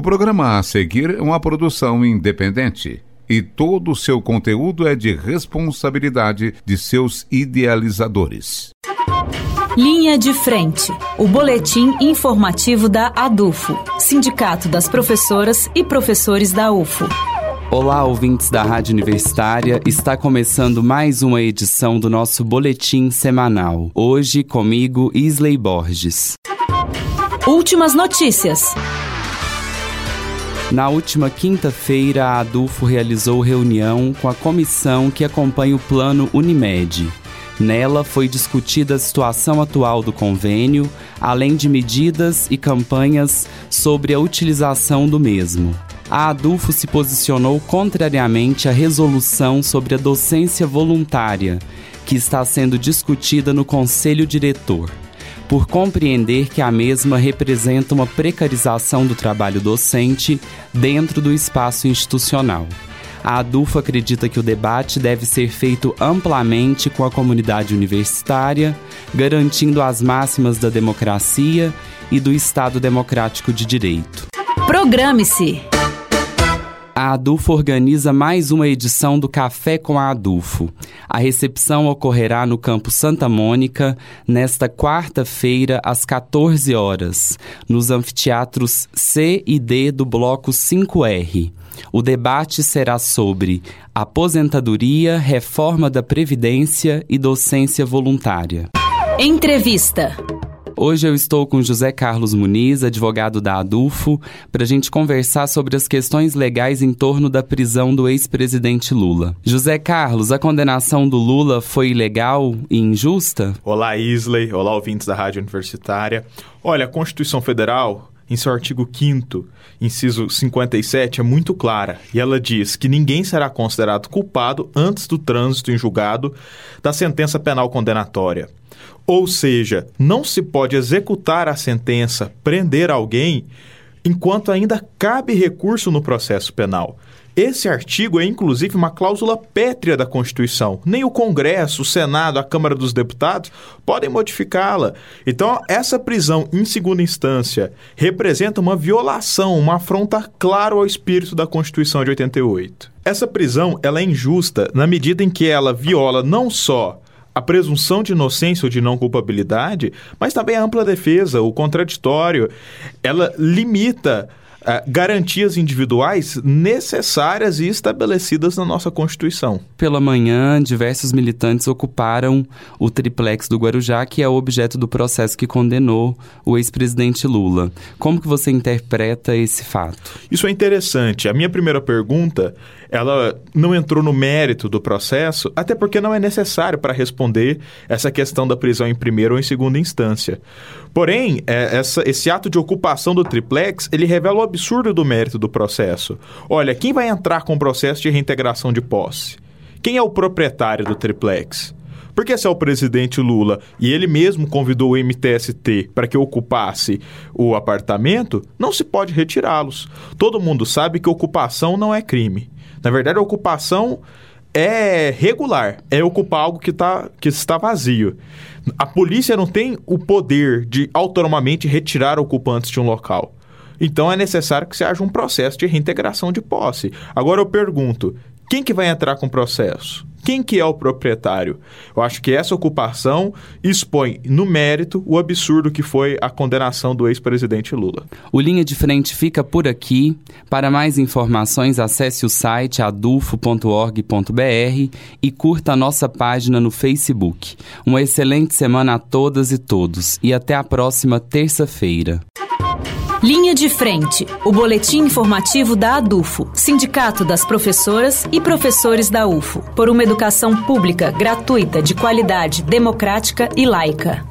O programa a seguir é uma produção independente e todo o seu conteúdo é de responsabilidade de seus idealizadores. Linha de Frente, o boletim informativo da ADUFO, Sindicato das Professoras e Professores da UFO. Olá, ouvintes da Rádio Universitária. Está começando mais uma edição do nosso boletim semanal. Hoje comigo, Isley Borges. Últimas notícias. Na última quinta-feira, a ADUFO realizou reunião com a comissão que acompanha o plano Unimed. Nela foi discutida a situação atual do convênio, além de medidas e campanhas sobre a utilização do mesmo. A ADUFO se posicionou contrariamente à resolução sobre a docência voluntária, que está sendo discutida no Conselho Diretor, por compreender que a mesma representa uma precarização do trabalho docente dentro do espaço institucional. A ADUFO acredita que o debate deve ser feito amplamente com a comunidade universitária, garantindo as máximas da democracia e do Estado democrático de direito. Programe-se! A Adufo organiza mais uma edição do Café com a Adufo. A recepção ocorrerá no Campo Santa Mônica nesta quarta-feira às 14 horas, nos anfiteatros C e D do bloco 5R. O debate será sobre aposentadoria, reforma da previdência e docência voluntária. Entrevista. Hoje eu estou com José Carlos Muniz, advogado da ADUFO, para a gente conversar sobre as questões legais em torno da prisão do ex-presidente Lula. José Carlos, a condenação do Lula foi ilegal e injusta? Olá, Isley. Olá, ouvintes da Rádio Universitária. Olha, a Constituição Federal em seu artigo 5 inciso 57, é muito clara, e ela diz que ninguém será considerado culpado antes do trânsito em julgado da sentença penal condenatória. Ou seja, não se pode executar a sentença, prender alguém, enquanto ainda cabe recurso no processo penal. Esse artigo é inclusive uma cláusula pétrea da Constituição. Nem o Congresso, o Senado, a Câmara dos Deputados podem modificá-la. Então, essa prisão em segunda instância representa uma violação, uma afronta claro ao espírito da Constituição de 88. Essa prisão ela é injusta na medida em que ela viola não só a presunção de inocência ou de não culpabilidade, mas também a ampla defesa, o contraditório. Ela limita Uh, garantias individuais necessárias e estabelecidas na nossa Constituição. Pela manhã, diversos militantes ocuparam o triplex do Guarujá, que é o objeto do processo que condenou o ex-presidente Lula. Como que você interpreta esse fato? Isso é interessante. A minha primeira pergunta ela não entrou no mérito do processo, até porque não é necessário para responder essa questão da prisão em primeira ou em segunda instância. Porém, é, essa, esse ato de ocupação do triplex, ele revela o absurdo do mérito do processo. Olha, quem vai entrar com o processo de reintegração de posse? Quem é o proprietário do triplex? Porque se é o presidente Lula e ele mesmo convidou o MTST para que ocupasse o apartamento, não se pode retirá-los. Todo mundo sabe que ocupação não é crime. Na verdade, a ocupação é regular, é ocupar algo que, tá, que está vazio. A polícia não tem o poder de autonomamente retirar ocupantes de um local. Então é necessário que se haja um processo de reintegração de posse. Agora eu pergunto, quem que vai entrar com o processo? Quem que é o proprietário? Eu acho que essa ocupação expõe no mérito o absurdo que foi a condenação do ex-presidente Lula. O Linha de Frente fica por aqui. Para mais informações, acesse o site adufo.org.br e curta a nossa página no Facebook. Uma excelente semana a todas e todos e até a próxima terça-feira. Linha de Frente, o boletim informativo da ADUFO, Sindicato das Professoras e Professores da UFO, por uma educação pública, gratuita, de qualidade, democrática e laica.